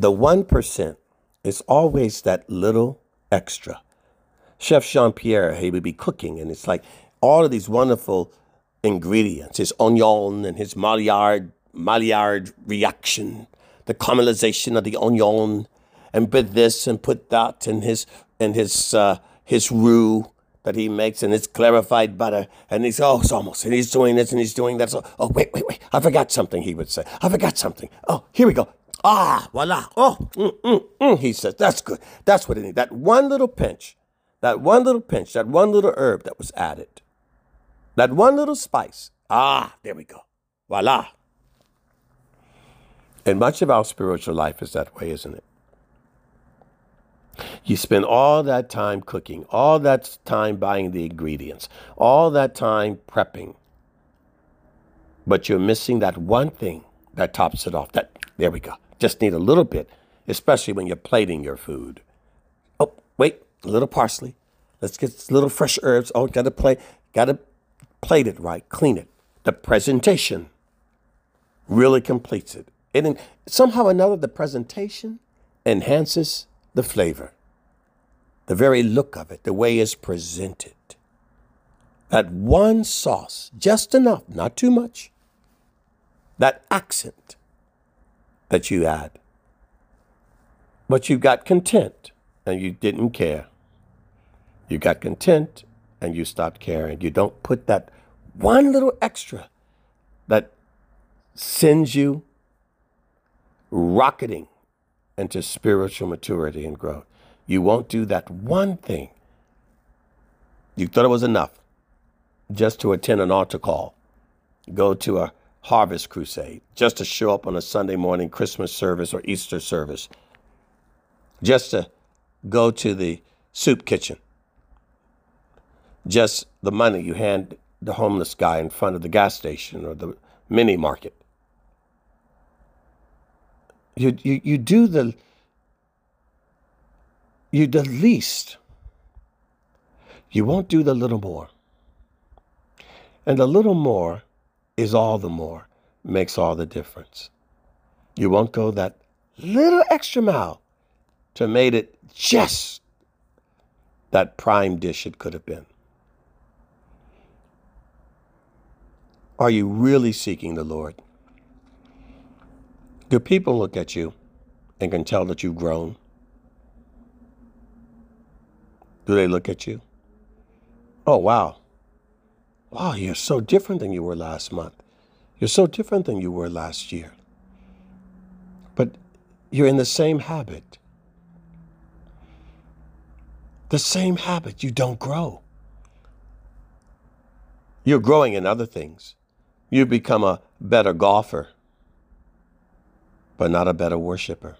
The 1% is always that little extra. Chef Jean Pierre, he would be cooking, and it's like all of these wonderful ingredients his onion and his Maillard, Maillard reaction, the caramelization of the onion, and put this and put that, and his, and his, uh, his roux that he makes and his clarified butter. And he's, oh, it's almost, and he's doing this and he's doing that. So, oh, wait, wait, wait. I forgot something, he would say. I forgot something. Oh, here we go. Ah, voila. Oh, mm, mm, mm, he says, that's good. That's what it needs. That one little pinch, that one little pinch, that one little herb that was added, that one little spice. Ah, there we go. Voila. And much of our spiritual life is that way, isn't it? You spend all that time cooking, all that time buying the ingredients, all that time prepping. But you're missing that one thing that tops it off. That there we go. Just need a little bit, especially when you're plating your food. Oh, wait, a little parsley. Let's get little fresh herbs. Oh, gotta plate, gotta plate it right, clean it. The presentation really completes it. And somehow or another, the presentation enhances the flavor, the very look of it, the way it's presented. That one sauce, just enough, not too much, that accent that you had. But you got content and you didn't care. You got content and you stopped caring. You don't put that one little extra that sends you rocketing into spiritual maturity and growth. You won't do that one thing. You thought it was enough just to attend an altar call, go to a harvest crusade, just to show up on a Sunday morning Christmas service or Easter service, just to go to the soup kitchen, just the money you hand the homeless guy in front of the gas station or the mini market. You, you, you do the you the least. You won't do the little more. And the little more is all the more, makes all the difference. You won't go that little extra mile to make it just that prime dish it could have been. Are you really seeking the Lord? Do people look at you and can tell that you've grown? Do they look at you? Oh, wow. Wow, you're so different than you were last month. You're so different than you were last year. But you're in the same habit. The same habit. You don't grow. You're growing in other things. You become a better golfer but not a better worshiper.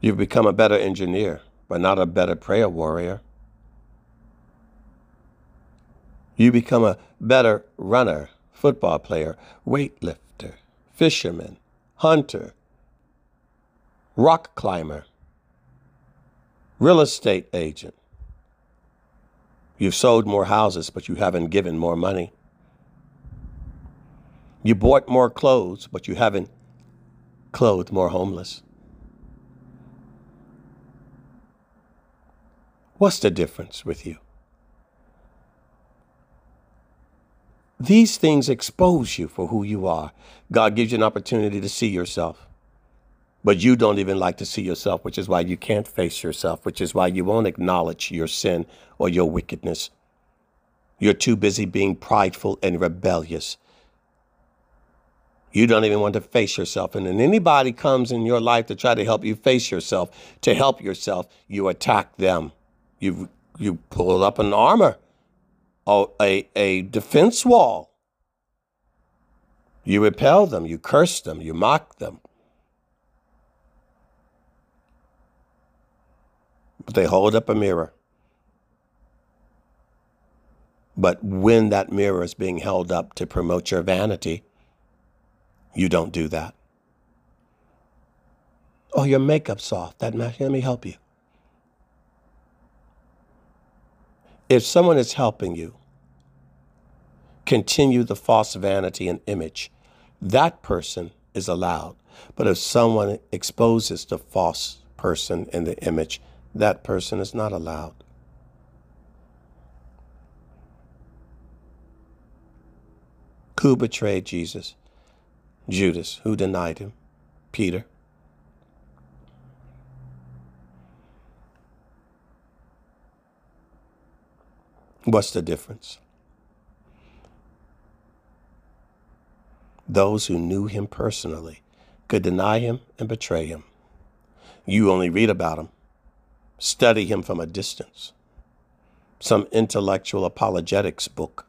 You've become a better engineer, but not a better prayer warrior. You become a better runner, football player, weightlifter, fisherman, hunter, rock climber, real estate agent. You've sold more houses, but you haven't given more money. You bought more clothes, but you haven't clothed more homeless. What's the difference with you? These things expose you for who you are. God gives you an opportunity to see yourself. But you don't even like to see yourself, which is why you can't face yourself, which is why you won't acknowledge your sin or your wickedness. You're too busy being prideful and rebellious you don't even want to face yourself. And then anybody comes in your life to try to help you face yourself, to help yourself, you attack them. You you pull up an armor, a, a defense wall. You repel them, you curse them, you mock them. But they hold up a mirror. But when that mirror is being held up to promote your vanity, you don't do that. Oh, your makeup's off. That let me help you. If someone is helping you continue the false vanity and image, that person is allowed. But if someone exposes the false person in the image, that person is not allowed. Who betrayed Jesus? Judas. Who denied him? Peter. What's the difference? Those who knew him personally could deny him and betray him. You only read about him, study him from a distance. Some intellectual apologetics book,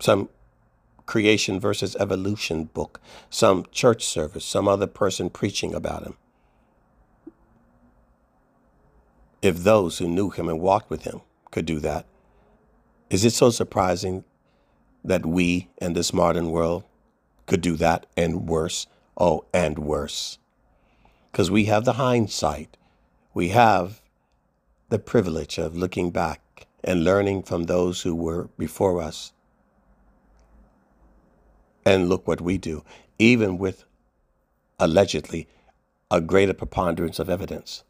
some creation versus evolution book, some church service, some other person preaching about him. If those who knew him and walked with him could do that, is it so surprising that we in this modern world could do that and worse? Oh, and worse. Because we have the hindsight. We have the privilege of looking back and learning from those who were before us. And look what we do, even with allegedly a greater preponderance of evidence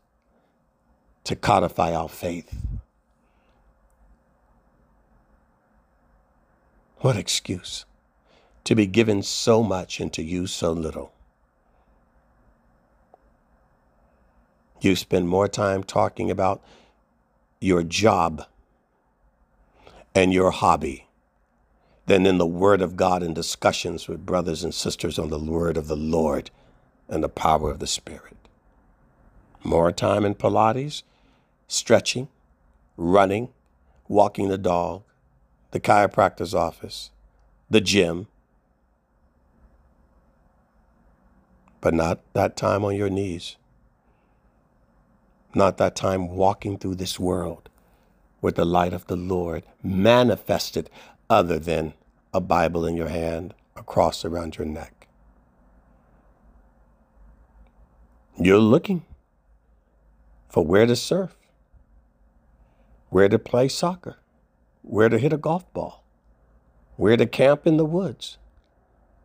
to codify our faith. What excuse to be given so much and to use so little? You spend more time talking about your job and your hobby than in the Word of God and discussions with brothers and sisters on the Word of the Lord and the power of the Spirit. More time in Pilates, stretching, running, walking the dog, the chiropractor's office, the gym, but not that time on your knees, not that time walking through this world with the light of the Lord manifested other than a Bible in your hand, a cross around your neck. You're looking for where to surf, where to play soccer, where to hit a golf ball, where to camp in the woods.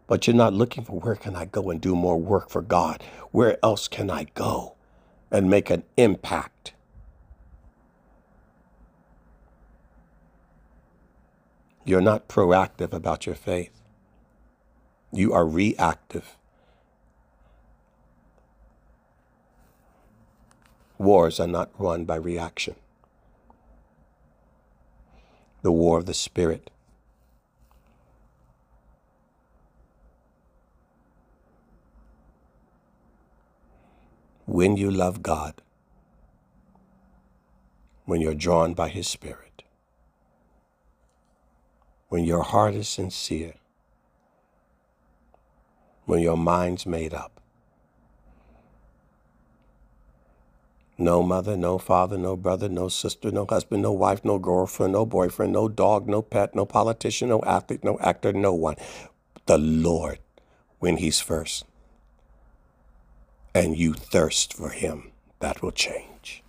But you're not looking for where can I go and do more work for God? Where else can I go and make an impact? You're not proactive about your faith. You are reactive. Wars are not won by reaction the war of the Spirit. When you love God, when you're drawn by His Spirit, when your heart is sincere, when your mind's made up, No mother, no father, no brother, no sister, no husband, no wife, no girlfriend, no boyfriend, no dog, no pet, no politician, no athlete, no actor, no one. The Lord when He's first. And you thirst for Him, that will change.